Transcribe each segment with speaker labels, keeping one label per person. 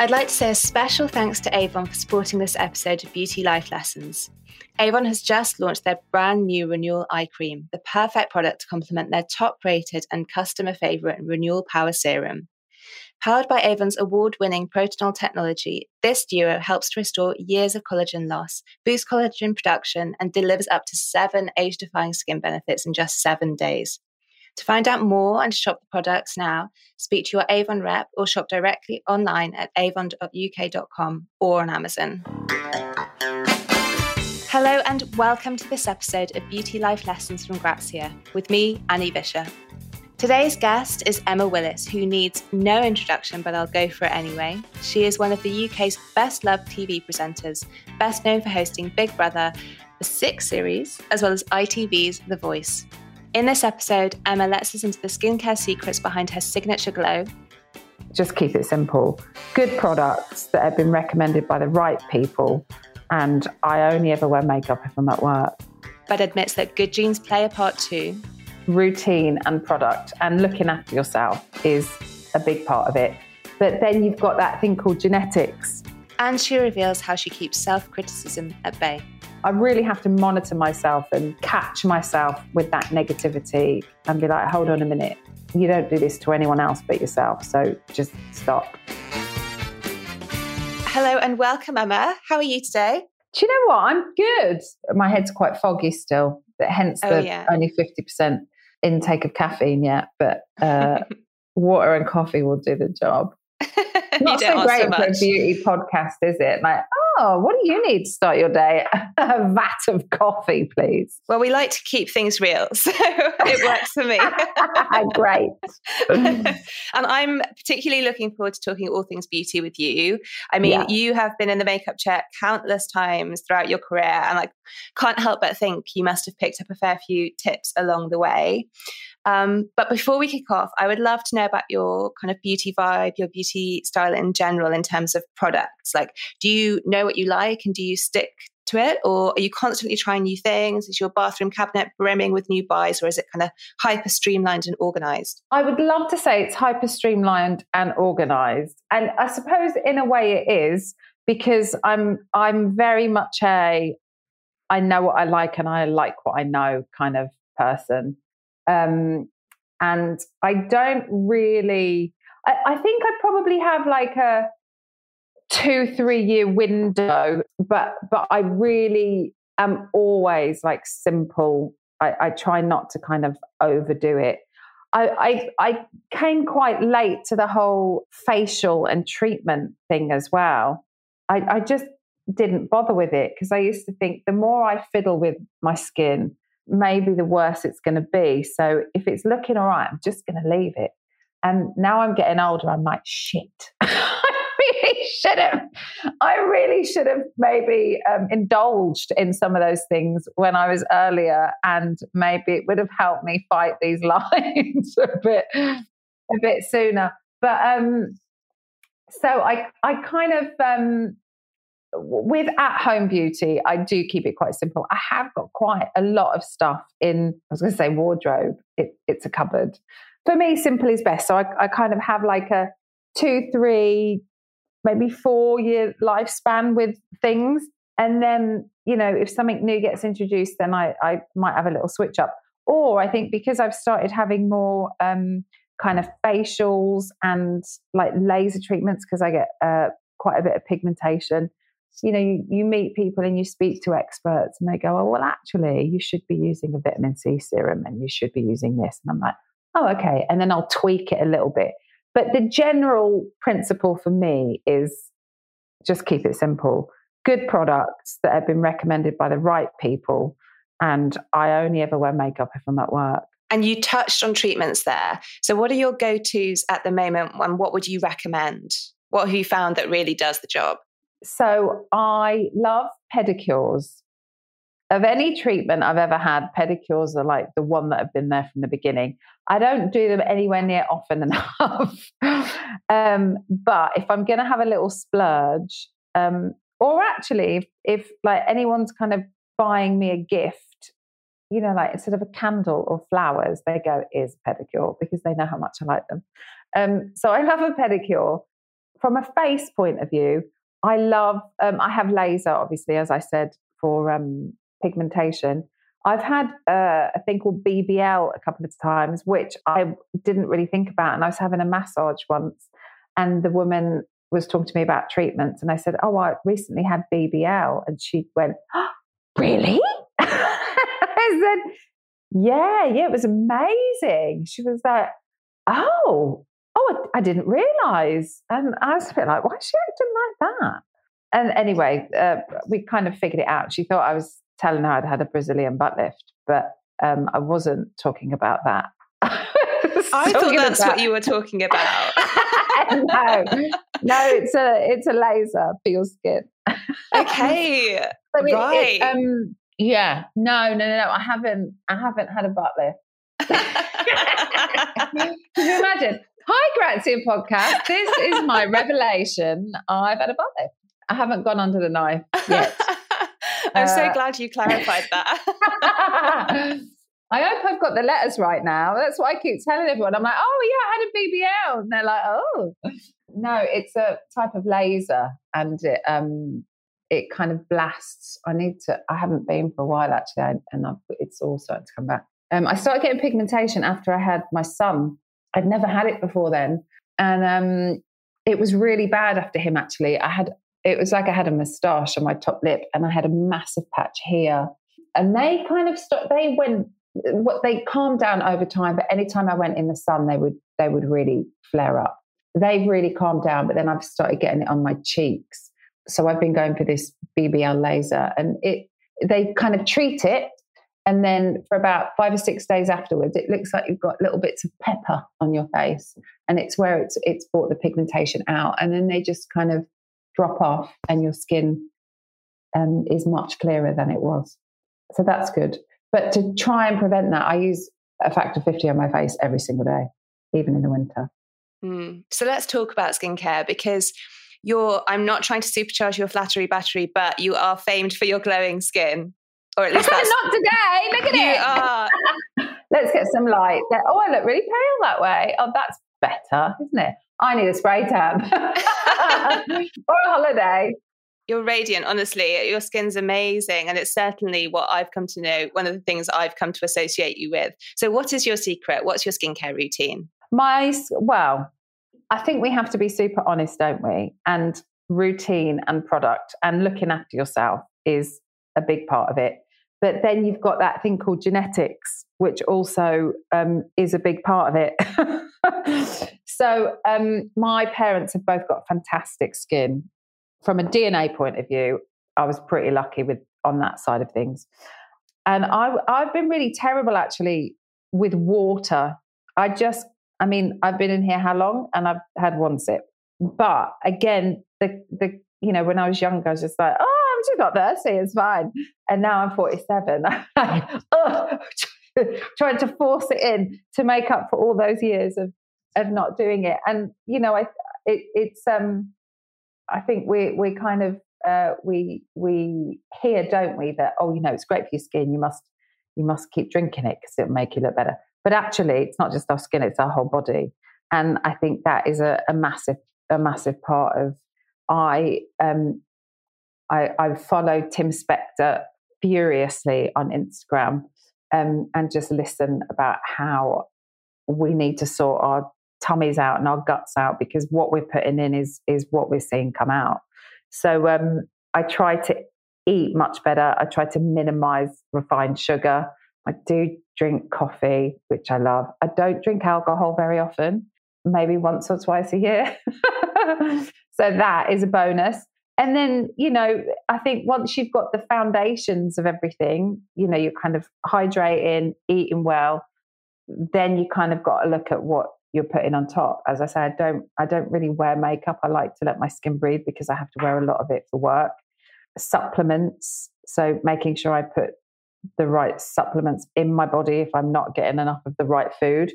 Speaker 1: I'd like to say a special thanks to Avon for supporting this episode of Beauty Life Lessons. Avon has just launched their brand new Renewal Eye Cream, the perfect product to complement their top rated and customer favorite Renewal Power Serum. Powered by Avon's award winning Protinol technology, this duo helps to restore years of collagen loss, boosts collagen production, and delivers up to seven age defying skin benefits in just seven days. To find out more and shop the products now, speak to your Avon rep or shop directly online at avon.uk.com or on Amazon. Hello and welcome to this episode of Beauty Life Lessons from Grazia with me, Annie Vischer. Today's guest is Emma Willis, who needs no introduction, but I'll go for it anyway. She is one of the UK's best loved TV presenters, best known for hosting Big Brother, the Six series, as well as ITV's The Voice. In this episode, Emma lets us into the skincare secrets behind her signature glow.
Speaker 2: Just keep it simple. Good products that have been recommended by the right people, and I only ever wear makeup if I'm at work.
Speaker 1: But admits that good genes play a part too.
Speaker 2: Routine and product and looking after yourself is a big part of it. But then you've got that thing called genetics.
Speaker 1: And she reveals how she keeps self criticism at bay.
Speaker 2: I really have to monitor myself and catch myself with that negativity and be like, hold on a minute. You don't do this to anyone else but yourself. So just stop.
Speaker 1: Hello and welcome, Emma. How are you today?
Speaker 2: Do you know what? I'm good. My head's quite foggy still, but hence oh, the yeah. only 50% intake of caffeine yet. But uh, water and coffee will do the job. Not so great so for a beauty podcast, is it? Like, oh, what do you need to start your day? a vat of coffee, please.
Speaker 1: Well, we like to keep things real, so it works for me.
Speaker 2: great.
Speaker 1: and I'm particularly looking forward to talking all things beauty with you. I mean, yeah. you have been in the makeup chair countless times throughout your career, and I can't help but think you must have picked up a fair few tips along the way. Um, but before we kick off, I would love to know about your kind of beauty vibe, your beauty style in general, in terms of products. Like, do you know what you like and do you stick to it? Or are you constantly trying new things? Is your bathroom cabinet brimming with new buys, or is it kind of hyper streamlined and organized?
Speaker 2: I would love to say it's hyper streamlined and organized. And I suppose in a way it is because I'm I'm very much a I know what I like and I like what I know kind of person. Um, and I don't really, I, I think I probably have like a two, three year window, but, but I really am always like simple. I, I try not to kind of overdo it. I, I, I came quite late to the whole facial and treatment thing as well. I, I just didn't bother with it because I used to think the more I fiddle with my skin, maybe the worse it's going to be. So if it's looking all right, I'm just going to leave it. And now I'm getting older, I'm like, shit. I really should have. I really should have maybe um, indulged in some of those things when I was earlier, and maybe it would have helped me fight these lines a bit, a bit sooner. But um, so I, I kind of um, with at home beauty, I do keep it quite simple. I have got quite a lot of stuff in, I was going to say wardrobe, it, it's a cupboard. For me, simple is best. So I, I kind of have like a two, three, maybe four year lifespan with things. And then, you know, if something new gets introduced, then I, I might have a little switch up. Or I think because I've started having more um, kind of facials and like laser treatments, because I get uh, quite a bit of pigmentation you know, you, you meet people and you speak to experts and they go, oh, well, actually, you should be using a vitamin C serum and you should be using this. And I'm like, oh, okay. And then I'll tweak it a little bit. But the general principle for me is just keep it simple. Good products that have been recommended by the right people. And I only ever wear makeup if I'm at work.
Speaker 1: And you touched on treatments there. So, what are your go tos at the moment and what would you recommend? What have you found that really does the job?
Speaker 2: So I love pedicures. Of any treatment I've ever had, pedicures are like the one that have been there from the beginning. I don't do them anywhere near often enough. um, but if I'm going to have a little splurge, um, or actually, if, if like anyone's kind of buying me a gift, you know, like instead of a candle or flowers, they go, is pedicure because they know how much I like them. Um, so I love a pedicure from a face point of view, I love. Um, I have laser, obviously, as I said, for um, pigmentation. I've had uh, a thing called BBL a couple of times, which I didn't really think about. And I was having a massage once, and the woman was talking to me about treatments, and I said, "Oh, I recently had BBL," and she went, oh, "Really?" I said, "Yeah, yeah, it was amazing." She was like, "Oh, oh, I didn't realize," and I was a bit like, "Why is she acting like that?" And anyway, uh, we kind of figured it out. She thought I was telling her I'd had a Brazilian butt lift, but um, I wasn't talking about that.
Speaker 1: I thought that's about... what you were talking about.
Speaker 2: no, no, it's a it's a laser for your skin.
Speaker 1: okay, so it, right. It, um,
Speaker 2: yeah, no, no, no, no. I haven't. I haven't had a butt lift. Can you imagine? Hi, Grazia podcast. This is my revelation. I've had a butt lift. I haven't gone under the knife yet.
Speaker 1: I'm uh, so glad you clarified that.
Speaker 2: I hope I've got the letters right now. That's what I keep telling everyone. I'm like, oh yeah, I had a BBL, and they're like, oh, no, it's a type of laser, and it um it kind of blasts. I need to. I haven't been for a while actually, and I've, it's all starting to come back. Um, I started getting pigmentation after I had my son. I'd never had it before then, and um, it was really bad after him. Actually, I had it was like I had a moustache on my top lip, and I had a massive patch here. And they kind of stopped. They went what they calmed down over time, but anytime I went in the sun, they would they would really flare up. They've really calmed down, but then I've started getting it on my cheeks. So I've been going for this BBL laser, and it they kind of treat it, and then for about five or six days afterwards, it looks like you've got little bits of pepper on your face, and it's where it's it's brought the pigmentation out, and then they just kind of drop off, and your skin um, is much clearer than it was. So that's good. But to try and prevent that, I use a factor 50 on my face every single day, even in the winter.
Speaker 1: Mm. So let's talk about skincare because you're, I'm not trying to supercharge your flattery battery, but you are famed for your glowing skin. Or at least that's.
Speaker 2: not today. Look at
Speaker 1: you
Speaker 2: it.
Speaker 1: Are.
Speaker 2: let's get some light. Oh, I look really pale that way. Oh, that's better, isn't it? I need a spray tan. Or a holiday.
Speaker 1: You're radiant honestly. Your skin's amazing and it's certainly what i've come to know one of the things i've come to associate you with. So what is your secret? What's your skincare routine?
Speaker 2: My well i think we have to be super honest don't we? And routine and product and looking after yourself is a big part of it but then you've got that thing called genetics which also um, is a big part of it so um, my parents have both got fantastic skin from a DNA point of view, I was pretty lucky with on that side of things. And I, I've been really terrible actually with water. I just, I mean, I've been in here how long, and I've had one sip. But again, the the you know, when I was younger, I was just like, oh, I'm just not thirsty, it's fine. And now I'm 47. I'm like, oh, trying to force it in to make up for all those years of of not doing it. And you know, I it, it's um I think we we kind of uh, we we hear, don't we, that oh, you know, it's great for your skin. You must you must keep drinking it because it'll make you look better. But actually, it's not just our skin; it's our whole body. And I think that is a, a massive a massive part of. I um I, I follow Tim Spector furiously on Instagram um, and just listen about how we need to sort our tummies out and our guts out because what we're putting in is is what we're seeing come out. So um, I try to eat much better. I try to minimize refined sugar. I do drink coffee, which I love. I don't drink alcohol very often, maybe once or twice a year. so that is a bonus. And then, you know, I think once you've got the foundations of everything, you know, you're kind of hydrating, eating well, then you kind of got to look at what you're putting on top. As I say, I don't I don't really wear makeup. I like to let my skin breathe because I have to wear a lot of it for work. Supplements, so making sure I put the right supplements in my body if I'm not getting enough of the right food,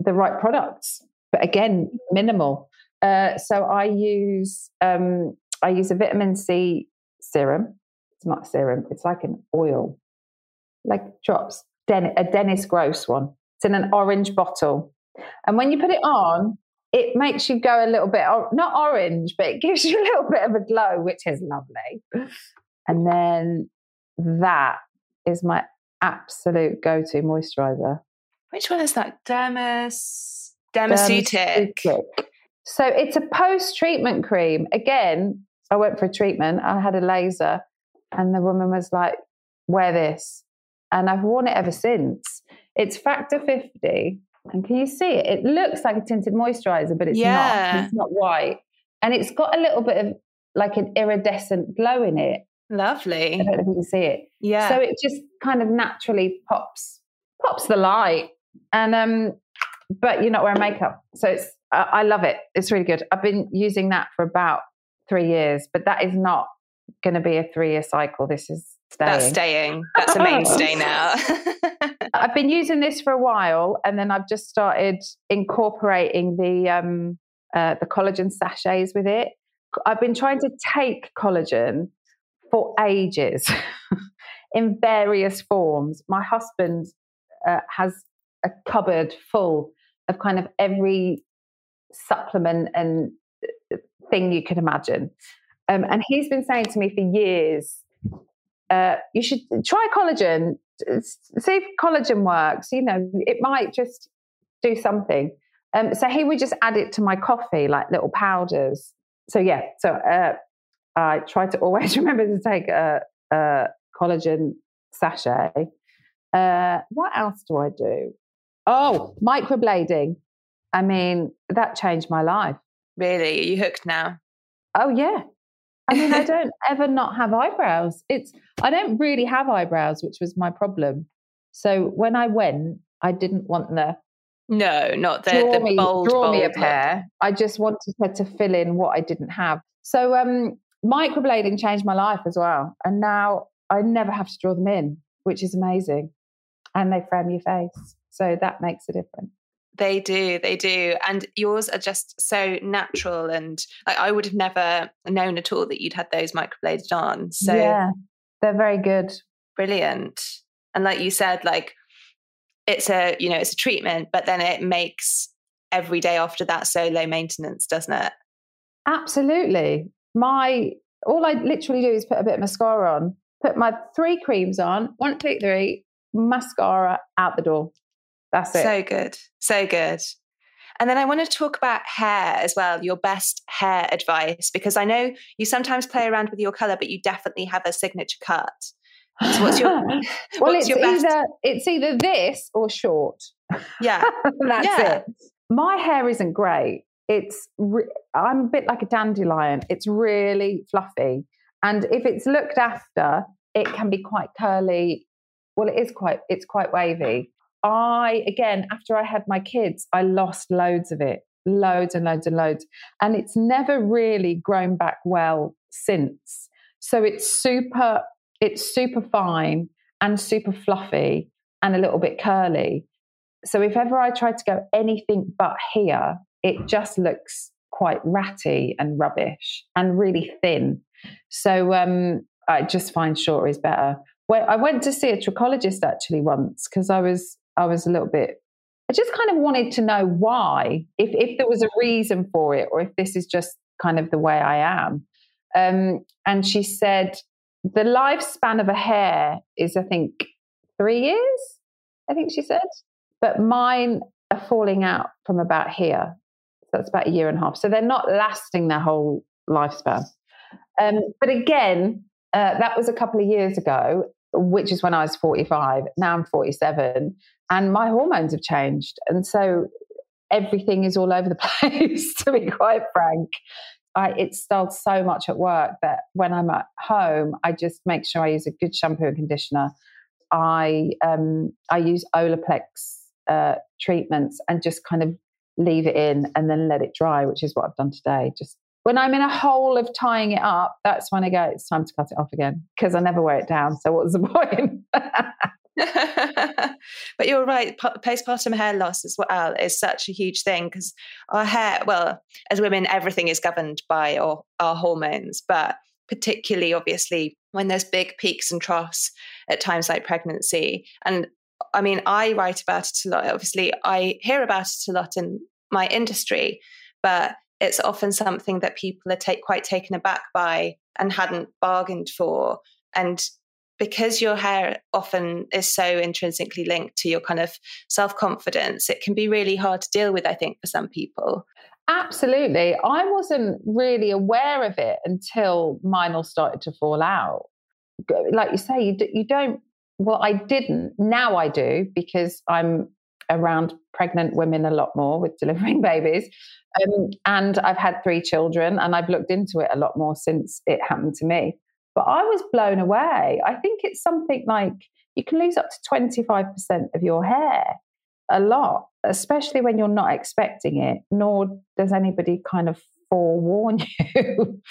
Speaker 2: the right products. But again, minimal. Uh, so I use um, I use a vitamin C serum. It's not a serum. It's like an oil, like drops. Den- a Dennis Gross one. It's in an orange bottle. And when you put it on, it makes you go a little bit not orange, but it gives you a little bit of a glow, which is lovely. And then that is my absolute go-to moisturizer.
Speaker 1: Which one is that? Dermis Dermaceutic. Dermaceutic.
Speaker 2: So it's a post-treatment cream. Again, I went for a treatment. I had a laser, and the woman was like, "Wear this," and I've worn it ever since. It's factor fifty, and can you see it? It looks like a tinted moisturizer, but it's yeah. not. It's not white, and it's got a little bit of like an iridescent glow in it.
Speaker 1: Lovely.
Speaker 2: I don't know if you can see it.
Speaker 1: Yeah.
Speaker 2: So it just kind of naturally pops pops the light, and um, but you're not wearing makeup, so it's I, I love it. It's really good. I've been using that for about three years, but that is not going to be a three year cycle. This is staying.
Speaker 1: That's staying. That's a mainstay now.
Speaker 2: I've been using this for a while, and then I've just started incorporating the um, uh, the collagen sachets with it. I've been trying to take collagen for ages in various forms. My husband uh, has a cupboard full of kind of every supplement and thing you can imagine. Um, and he's been saying to me for years, uh, you should try collagen, see if collagen works. You know, it might just do something. Um, so he would just add it to my coffee, like little powders. So yeah, so uh, I try to always remember to take a, a collagen sachet. Uh, what else do I do? Oh, microblading. I mean, that changed my life.
Speaker 1: Really? Are you hooked now?
Speaker 2: Oh, yeah. I mean, I don't ever not have eyebrows. It's I don't really have eyebrows, which was my problem. So when I went, I didn't want the
Speaker 1: no, not the, draw the me, bold,
Speaker 2: draw
Speaker 1: bold
Speaker 2: me a pair. I just wanted her to fill in what I didn't have. So um, microblading changed my life as well, and now I never have to draw them in, which is amazing. And they frame your face, so that makes a difference.
Speaker 1: They do, they do. And yours are just so natural. And like, I would have never known at all that you'd had those microbladed on. So,
Speaker 2: yeah, they're very good.
Speaker 1: Brilliant. And like you said, like, it's a, you know, it's a treatment, but then it makes every day after that so low maintenance, doesn't it?
Speaker 2: Absolutely. My, all I literally do is put a bit of mascara on, put my three creams on, one, two, three, mascara out the door. That's it.
Speaker 1: So good. So good. And then I want to talk about hair as well, your best hair advice, because I know you sometimes play around with your color, but you definitely have a signature cut. So what's your
Speaker 2: well?
Speaker 1: what's
Speaker 2: it's
Speaker 1: your best...
Speaker 2: either it's either this or short.
Speaker 1: Yeah,
Speaker 2: that's
Speaker 1: yeah.
Speaker 2: it. My hair isn't great. It's re- I'm a bit like a dandelion. It's really fluffy, and if it's looked after, it can be quite curly. Well, it is quite it's quite wavy. I, again, after I had my kids, I lost loads of it, loads and loads and loads. And it's never really grown back well since. So it's super, it's super fine and super fluffy and a little bit curly. So if ever I try to go anything but here, it just looks quite ratty and rubbish and really thin. So um, I just find shorter is better. Well, I went to see a trichologist actually once because I was I was a little bit, I just kind of wanted to know why, if, if there was a reason for it, or if this is just kind of the way I am. Um, and she said, the lifespan of a hair is, I think, three years, I think she said. But mine are falling out from about here. So that's about a year and a half. So they're not lasting their whole lifespan. Um, but again, uh, that was a couple of years ago, which is when I was 45. Now I'm 47 and my hormones have changed. And so everything is all over the place, to be quite frank. I, it starts so much at work that when I'm at home, I just make sure I use a good shampoo and conditioner. I um, I use Olaplex uh, treatments and just kind of leave it in and then let it dry, which is what I've done today. Just when I'm in a hole of tying it up, that's when I go, it's time to cut it off again because I never wear it down. So what's the point?
Speaker 1: but you're right. Postpartum hair loss as well is such a huge thing because our hair, well, as women, everything is governed by our, our hormones, but particularly obviously when there's big peaks and troughs at times like pregnancy. And I mean, I write about it a lot. Obviously, I hear about it a lot in my industry, but it's often something that people are take, quite taken aback by and hadn't bargained for. And because your hair often is so intrinsically linked to your kind of self confidence, it can be really hard to deal with, I think, for some people.
Speaker 2: Absolutely. I wasn't really aware of it until mine all started to fall out. Like you say, you, you don't, well, I didn't. Now I do because I'm around pregnant women a lot more with delivering babies. Um, and I've had three children and I've looked into it a lot more since it happened to me. But I was blown away. I think it's something like you can lose up to 25% of your hair, a lot, especially when you're not expecting it, nor does anybody kind of forewarn you.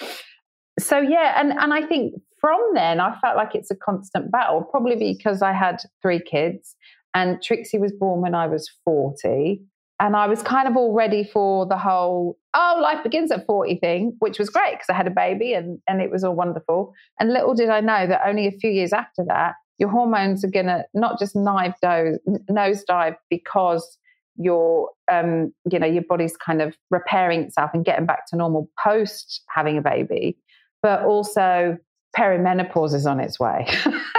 Speaker 2: so, yeah, and, and I think from then I felt like it's a constant battle, probably because I had three kids and Trixie was born when I was 40. And I was kind of all ready for the whole, oh, life begins at 40 thing, which was great because I had a baby and, and it was all wonderful. And little did I know that only a few years after that, your hormones are going to not just knife nose, nosedive because your um, you know your body's kind of repairing itself and getting back to normal post having a baby but also perimenopause is on its way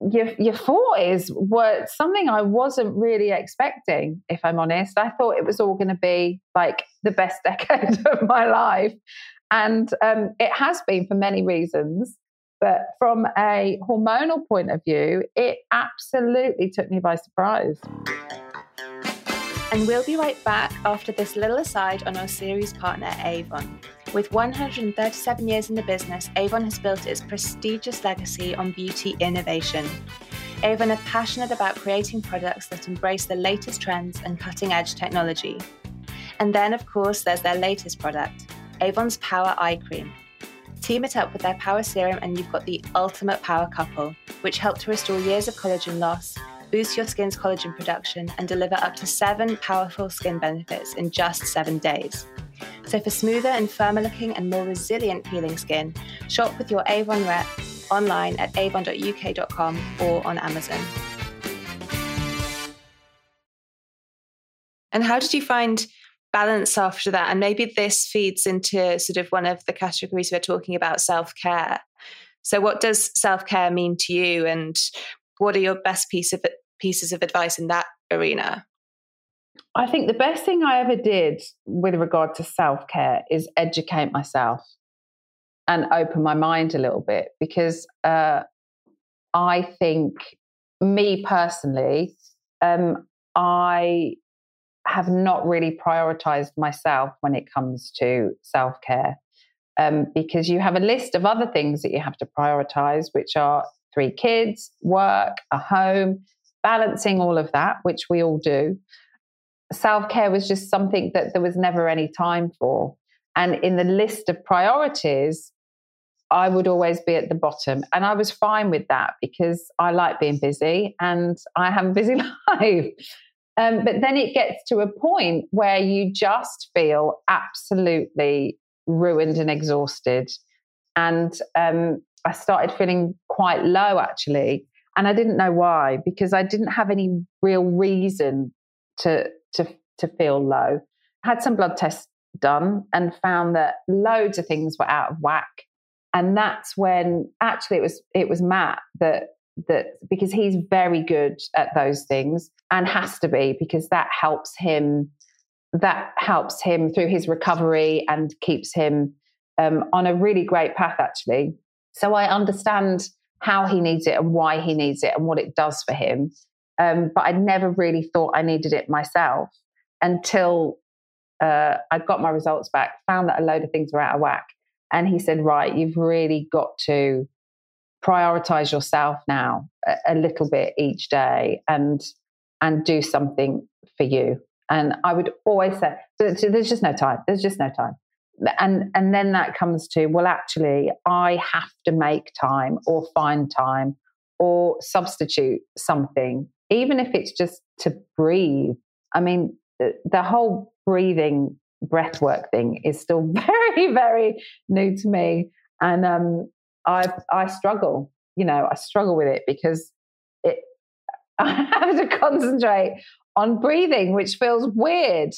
Speaker 2: your your forties were something I wasn't really expecting, if I'm honest. I thought it was all going to be like the best decade of my life, and um, it has been for many reasons. But from a hormonal point of view, it absolutely took me by surprise.
Speaker 1: And we'll be right back after this little aside on our series partner, Avon. With 137 years in the business, Avon has built its prestigious legacy on beauty innovation. Avon are passionate about creating products that embrace the latest trends and cutting edge technology. And then, of course, there's their latest product, Avon's Power Eye Cream. Team it up with their Power Serum, and you've got the ultimate power couple, which help to restore years of collagen loss, boost your skin's collagen production, and deliver up to seven powerful skin benefits in just seven days. So for smoother and firmer looking and more resilient peeling skin, shop with your Avon rep online at avon.uk.com or on Amazon. And how did you find balance after that? And maybe this feeds into sort of one of the categories we're talking about self care. So, what does self care mean to you, and what are your best piece of, pieces of advice in that arena?
Speaker 2: I think the best thing I ever did with regard to self care is educate myself and open my mind a little bit because uh, I think, me personally, um, I have not really prioritized myself when it comes to self care. Um, because you have a list of other things that you have to prioritize, which are three kids, work, a home, balancing all of that, which we all do self care was just something that there was never any time for. And in the list of priorities, I would always be at the bottom. And I was fine with that because I like being busy and I have a busy life. Um, but then it gets to a point where you just feel absolutely ruined and exhausted. And um, I started feeling quite low actually. And I didn't know why because I didn't have any real reason to to, to feel low. Had some blood tests done and found that loads of things were out of whack. And that's when actually it was it was Matt that that because he's very good at those things and has to be because that helps him that helps him through his recovery and keeps him um, on a really great path actually so i understand how he needs it and why he needs it and what it does for him um, but I never really thought I needed it myself until uh, I got my results back, found that a load of things were out of whack. And he said, Right, you've really got to prioritize yourself now a, a little bit each day and and do something for you. And I would always say, there's just no time. There's just no time. And and then that comes to, well, actually, I have to make time or find time or substitute something even if it's just to breathe. I mean, the, the whole breathing breath work thing is still very, very new to me. And um, I, I struggle, you know, I struggle with it because it, I have to concentrate on breathing, which feels weird.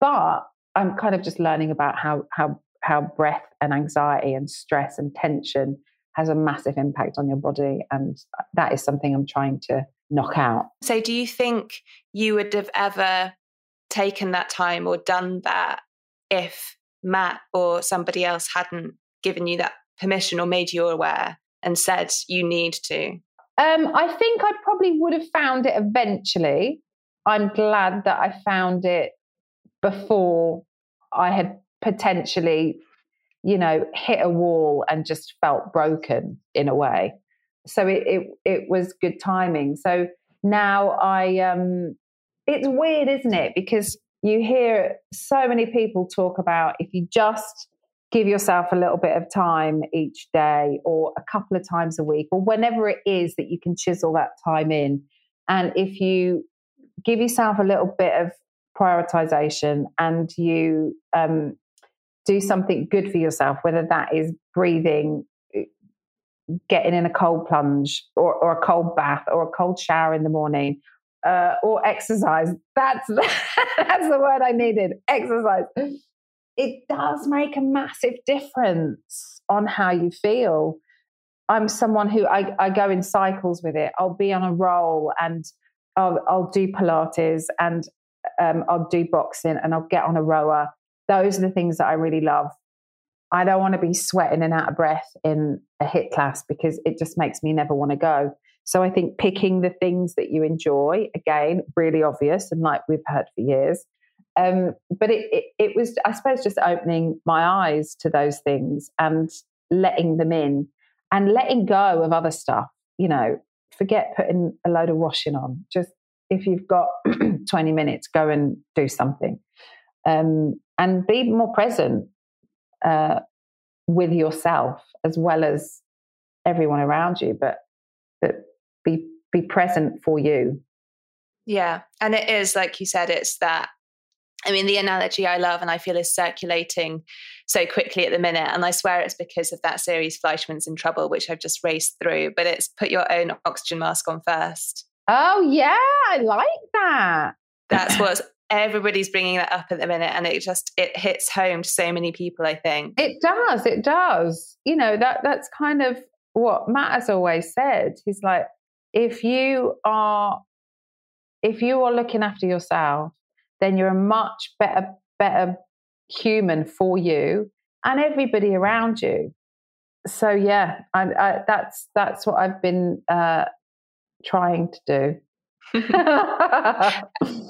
Speaker 2: but I'm kind of just learning about how how how breath and anxiety and stress and tension has a massive impact on your body, and that is something I'm trying to knock out.
Speaker 1: So, do you think you would have ever taken that time or done that if Matt or somebody else hadn't given you that permission or made you aware and said you need to?
Speaker 2: Um, I think I probably would have found it eventually. I'm glad that I found it before I had potentially, you know, hit a wall and just felt broken in a way. So it it, it was good timing. So now I um it's weird, isn't it? Because you hear so many people talk about if you just give yourself a little bit of time each day or a couple of times a week or whenever it is that you can chisel that time in. And if you give yourself a little bit of prioritization and you um, do something good for yourself, whether that is breathing, getting in a cold plunge or, or a cold bath or a cold shower in the morning uh, or exercise. That's that's the word I needed. Exercise. It does make a massive difference on how you feel. I'm someone who I, I go in cycles with it. I'll be on a roll and I'll, I'll do Pilates and um, I'll do boxing and I'll get on a rower. Those are the things that I really love. I don't want to be sweating and out of breath in a HIIT class because it just makes me never want to go. So I think picking the things that you enjoy, again, really obvious and like we've heard for years. Um, but it, it, it was, I suppose, just opening my eyes to those things and letting them in and letting go of other stuff. You know, forget putting a load of washing on. Just if you've got 20 minutes, go and do something. Um, and be more present uh, with yourself as well as everyone around you, but but be be present for you.
Speaker 1: Yeah, and it is like you said, it's that. I mean, the analogy I love and I feel is circulating so quickly at the minute, and I swear it's because of that series Fleishman's in Trouble, which I've just raced through. But it's put your own oxygen mask on first.
Speaker 2: Oh yeah, I like that.
Speaker 1: That's what everybody's bringing that up at the minute and it just it hits home to so many people i think.
Speaker 2: It does it does. You know that that's kind of what matt has always said. He's like if you are if you are looking after yourself then you're a much better better human for you and everybody around you. So yeah I, I, that's that's what i've been uh, trying to do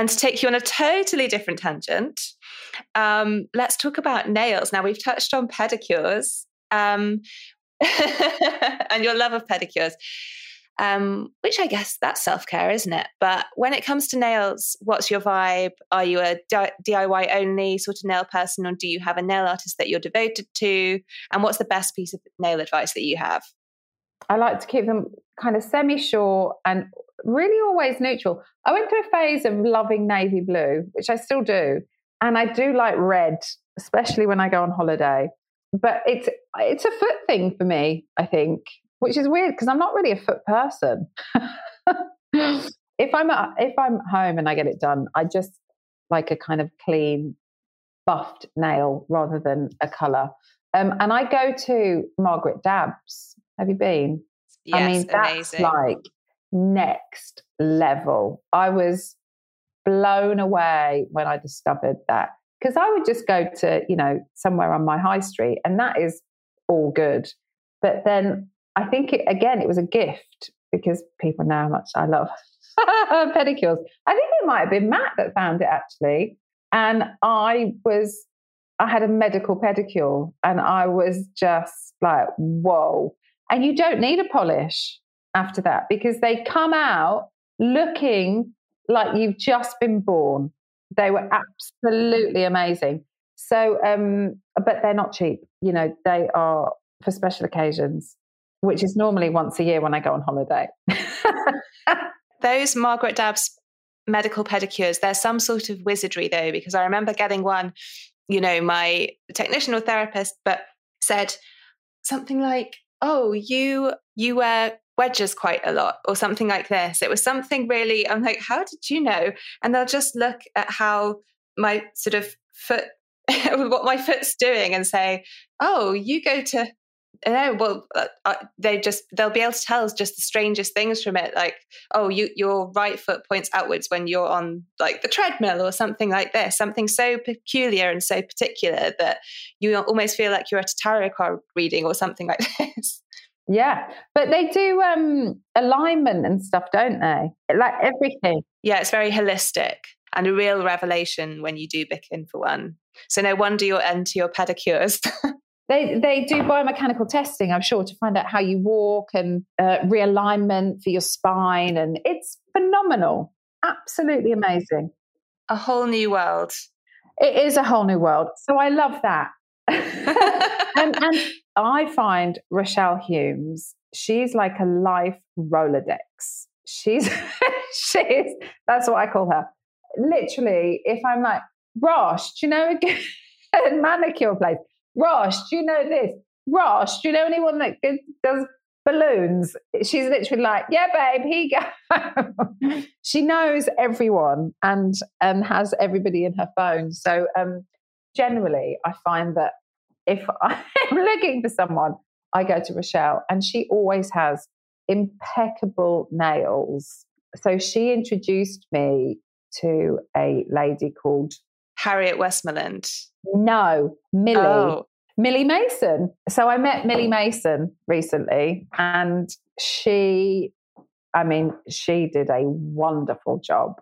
Speaker 1: And to take you on a totally different tangent, um, let's talk about nails. Now, we've touched on pedicures um, and your love of pedicures, um, which I guess that's self care, isn't it? But when it comes to nails, what's your vibe? Are you a DIY only sort of nail person, or do you have a nail artist that you're devoted to? And what's the best piece of nail advice that you have?
Speaker 2: I like to keep them kind of semi short and really always neutral. I went through a phase of loving navy blue, which I still do. And I do like red, especially when I go on holiday. But it's it's a foot thing for me, I think, which is weird because I'm not really a foot person. if I'm at, if I'm home and I get it done, I just like a kind of clean, buffed nail rather than a color. Um, and I go to Margaret Dabbs. Have you been?
Speaker 1: Yes, I mean, that's amazing.
Speaker 2: like next level. I was blown away when I discovered that because I would just go to, you know, somewhere on my high street and that is all good. But then I think it, again, it was a gift because people know how much I love pedicures. I think it might have been Matt that found it actually. And I was, I had a medical pedicure and I was just like, whoa. And you don't need a polish after that because they come out looking like you've just been born. They were absolutely amazing. So, um, but they're not cheap. You know, they are for special occasions, which is normally once a year when I go on holiday.
Speaker 1: Those Margaret Dabbs medical pedicures, there's some sort of wizardry though, because I remember getting one, you know, my technician or therapist, but said something like, Oh, you you wear wedges quite a lot or something like this. It was something really, I'm like, how did you know? And they'll just look at how my sort of foot what my foot's doing and say, "Oh, you go to." No, well, uh, uh, they just they'll be able to tell just the strangest things from it, like, oh, you your right foot points outwards when you're on like the treadmill or something like this, something so peculiar and so particular that you almost feel like you're at a tarot card reading or something like this.
Speaker 2: Yeah, but they do um alignment and stuff, don't they? Like everything.
Speaker 1: Yeah, it's very holistic and a real revelation when you do book in for one. So no wonder you're into your pedicures.
Speaker 2: they they do biomechanical testing, I'm sure, to find out how you walk and uh, realignment for your spine, and it's phenomenal, absolutely amazing.
Speaker 1: A whole new world.
Speaker 2: It is a whole new world. So I love that. and, and I find Rochelle Humes, she's like a life Rolodex. She's she's that's what I call her literally, if I'm like, Rosh, do you know a manicure place? Rosh, do you know this? Rosh, do you know anyone that does balloons? She's literally like, yeah, babe, you go. she knows everyone and and has everybody in her phone. So um, generally, I find that if I'm looking for someone, I go to Rochelle, and she always has impeccable nails. So she introduced me to a lady called
Speaker 1: Harriet Westmoreland.
Speaker 2: No, Millie. Oh. Millie Mason. So I met Millie oh. Mason recently, and she, I mean, she did a wonderful job.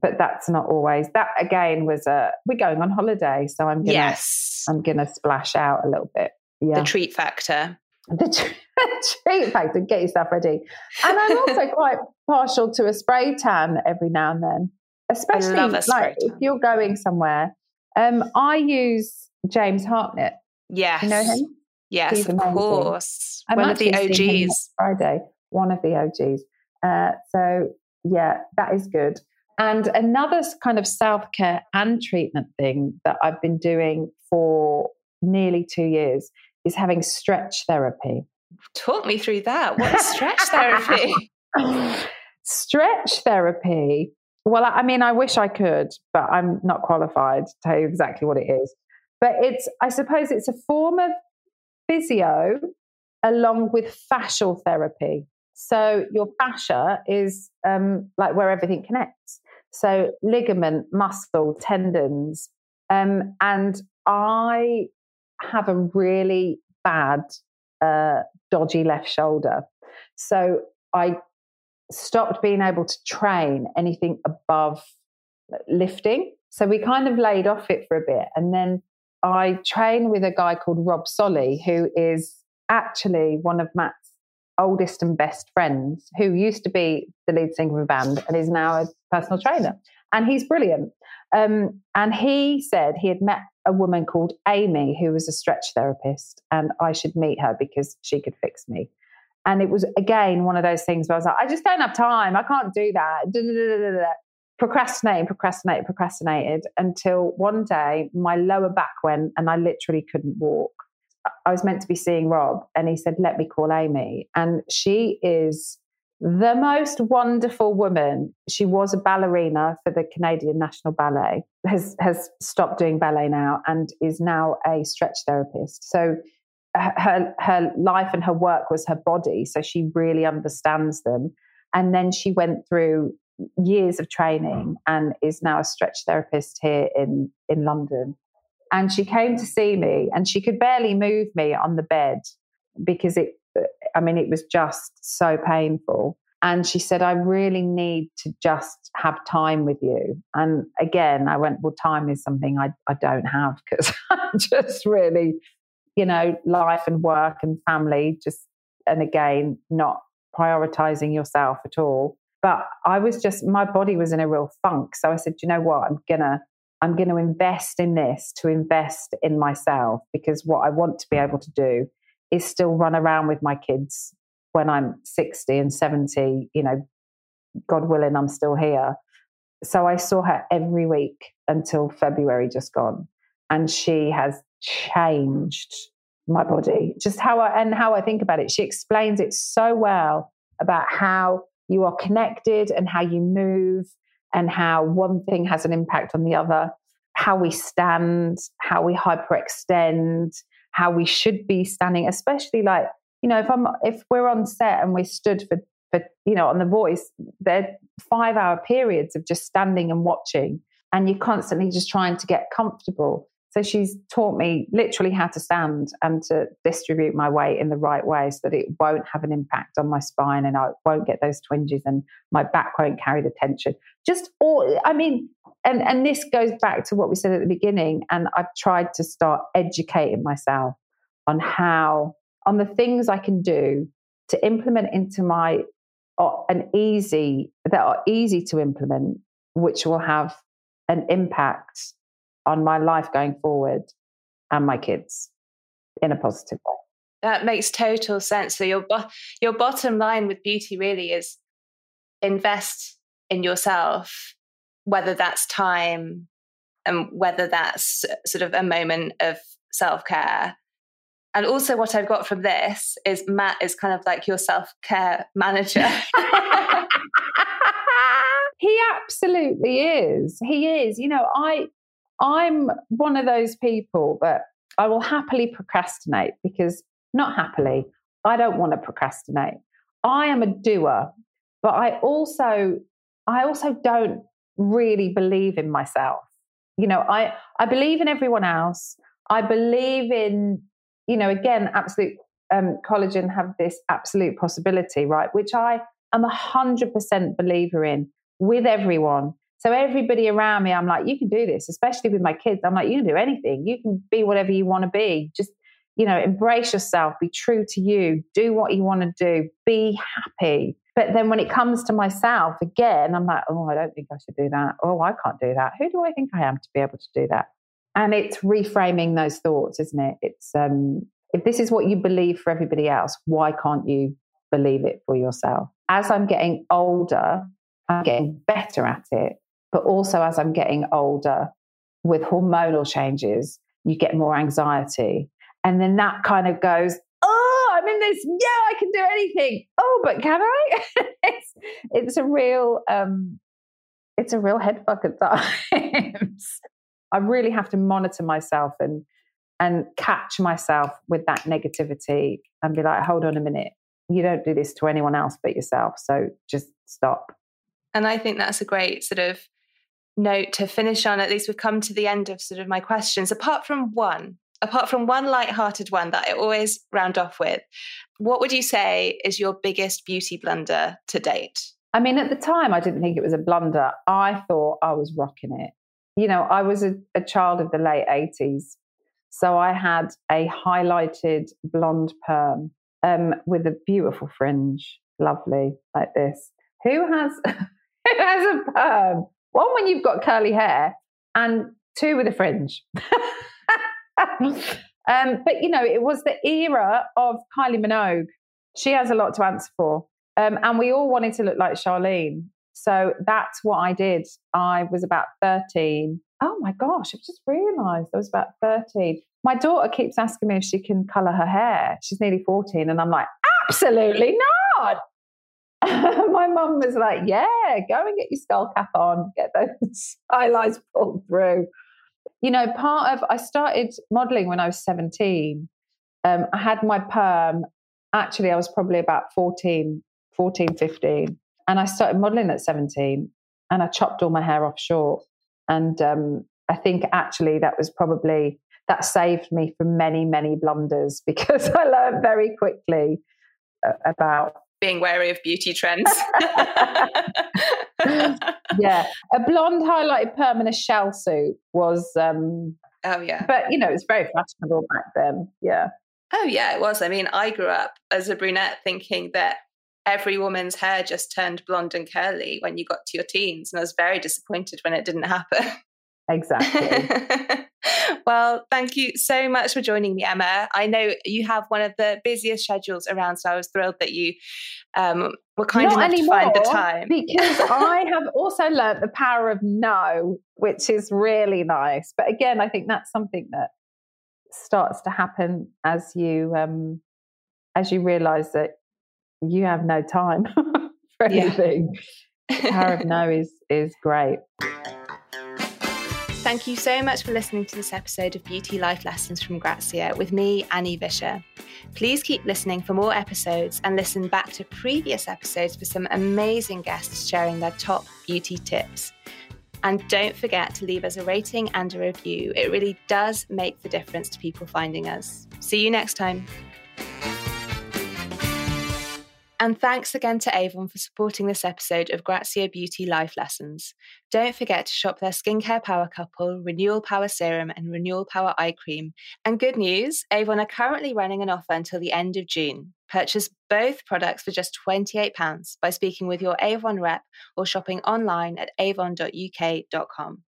Speaker 2: But that's not always. That again was a. We're going on holiday, so I'm gonna.
Speaker 1: Yes.
Speaker 2: I'm gonna splash out a little bit.
Speaker 1: Yeah. The treat factor.
Speaker 2: The treat factor. Get yourself ready. And I'm also quite partial to a spray tan every now and then especially like if you're going somewhere. Um, I use James Harknett.
Speaker 1: Yes,
Speaker 2: you know him.
Speaker 1: Yes, of course. I'm one of the OGs.
Speaker 2: Friday, one of the OGs. Uh, so yeah, that is good. And another kind of self care and treatment thing that I've been doing for nearly two years is having stretch therapy.
Speaker 1: Talk me through that. What is stretch therapy?
Speaker 2: stretch therapy well, I mean, I wish I could, but I'm not qualified to tell you exactly what it is. But it's, I suppose, it's a form of physio along with fascial therapy. So your fascia is um, like where everything connects. So ligament, muscle, tendons. Um, and I have a really bad, uh, dodgy left shoulder. So I stopped being able to train anything above lifting. So we kind of laid off it for a bit. And then I train with a guy called Rob Solly, who is actually one of Matt's oldest and best friends, who used to be the lead singer of a band and is now a personal trainer. And he's brilliant. Um, and he said he had met a woman called Amy, who was a stretch therapist, and I should meet her because she could fix me. And it was again one of those things where I was like, I just don't have time. I can't do that. Procrastinate, procrastinate, procrastinated until one day my lower back went and I literally couldn't walk. I was meant to be seeing Rob and he said, Let me call Amy. And she is the most wonderful woman. She was a ballerina for the Canadian National Ballet, has, has stopped doing ballet now and is now a stretch therapist. So her her life and her work was her body so she really understands them and then she went through years of training and is now a stretch therapist here in in London and she came to see me and she could barely move me on the bed because it I mean it was just so painful and she said I really need to just have time with you and again I went well time is something I I don't have because I'm just really you know, life and work and family, just, and again, not prioritizing yourself at all. But I was just, my body was in a real funk. So I said, you know what? I'm going to, I'm going to invest in this to invest in myself because what I want to be able to do is still run around with my kids when I'm 60 and 70, you know, God willing, I'm still here. So I saw her every week until February just gone. And she has changed my body, just how I and how I think about it. She explains it so well about how you are connected and how you move and how one thing has an impact on the other. how we stand, how we hyperextend, how we should be standing, especially like, you know, if I'm if we're on set and we stood for for you know on the voice, they're five hour periods of just standing and watching, and you're constantly just trying to get comfortable. So she's taught me literally how to stand and to distribute my weight in the right way so that it won't have an impact on my spine and I won't get those twinges and my back won't carry the tension. Just all, I mean, and, and this goes back to what we said at the beginning. And I've tried to start educating myself on how, on the things I can do to implement into my, uh, an easy, that are easy to implement, which will have an impact on my life going forward and my kids in a positive way.
Speaker 1: That makes total sense. So your bo- your bottom line with beauty really is invest in yourself, whether that's time and whether that's sort of a moment of self care. And also, what I've got from this is Matt is kind of like your self care manager.
Speaker 2: he absolutely is. He is. You know, I I'm one of those people that I will happily procrastinate because not happily, I don't want to procrastinate. I am a doer, but I also I also don't really believe in myself. You know, I I believe in everyone else. I believe in, you know, again, absolute um, collagen have this absolute possibility, right? Which I am a hundred percent believer in with everyone. So everybody around me, I'm like, you can do this, especially with my kids. I'm like, you can do anything. You can be whatever you want to be. Just, you know, embrace yourself, be true to you, do what you want to do, be happy. But then when it comes to myself, again, I'm like, oh, I don't think I should do that. Oh, I can't do that. Who do I think I am to be able to do that? And it's reframing those thoughts, isn't it? It's um, if this is what you believe for everybody else, why can't you believe it for yourself? As I'm getting older, I'm getting better at it. But also, as I'm getting older, with hormonal changes, you get more anxiety. And then that kind of goes, oh, I'm in this, yeah, I can do anything. Oh, but can I? it's, it's a real, um, it's a real headfuck at times. I really have to monitor myself and and catch myself with that negativity and be like, hold on a minute, you don't do this to anyone else but yourself. So just stop.
Speaker 1: And I think that's a great sort of note to finish on, at least we've come to the end of sort of my questions. Apart from one, apart from one light-hearted one that I always round off with, what would you say is your biggest beauty blunder to date?
Speaker 2: I mean, at the time, I didn't think it was a blunder. I thought I was rocking it. You know, I was a, a child of the late 80s. So I had a highlighted blonde perm um, with a beautiful fringe, lovely, like this. Who has who has a perm one, when you've got curly hair, and two with a fringe. um, but you know, it was the era of Kylie Minogue. She has a lot to answer for. Um, and we all wanted to look like Charlene. So that's what I did. I was about 13. Oh my gosh, I've just realized I was about 13. My daughter keeps asking me if she can color her hair. She's nearly 14. And I'm like, absolutely not. my mum was like, Yeah, go and get your skull cap on, get those highlights pulled through. You know, part of, I started modeling when I was 17. Um, I had my perm. Actually, I was probably about 14, 14, 15. And I started modeling at 17 and I chopped all my hair off short. And um, I think actually that was probably, that saved me from many, many blunders because I learned very quickly uh, about
Speaker 1: being wary of beauty trends.
Speaker 2: yeah, a blonde highlighted perm and a shell suit was. um
Speaker 1: Oh yeah,
Speaker 2: but you know it's very fashionable back then. Yeah.
Speaker 1: Oh yeah, it was. I mean, I grew up as a brunette thinking that every woman's hair just turned blonde and curly when you got to your teens, and I was very disappointed when it didn't happen.
Speaker 2: Exactly.
Speaker 1: well, thank you so much for joining me, Emma. I know you have one of the busiest schedules around, so I was thrilled that you um, were kind
Speaker 2: Not
Speaker 1: enough
Speaker 2: anymore,
Speaker 1: to find the time.
Speaker 2: because I have also learnt the power of no, which is really nice. But again, I think that's something that starts to happen as you um, as you realise that you have no time for anything. Yeah. the power of no is is great.
Speaker 1: Thank you so much for listening to this episode of Beauty Life Lessons from Grazia with me, Annie Vischer. Please keep listening for more episodes and listen back to previous episodes for some amazing guests sharing their top beauty tips. And don't forget to leave us a rating and a review. It really does make the difference to people finding us. See you next time. And thanks again to Avon for supporting this episode of Grazia Beauty Life Lessons. Don't forget to shop their skincare power couple, Renewal Power Serum and Renewal Power Eye Cream. And good news Avon are currently running an offer until the end of June. Purchase both products for just £28 by speaking with your Avon rep or shopping online at avon.uk.com.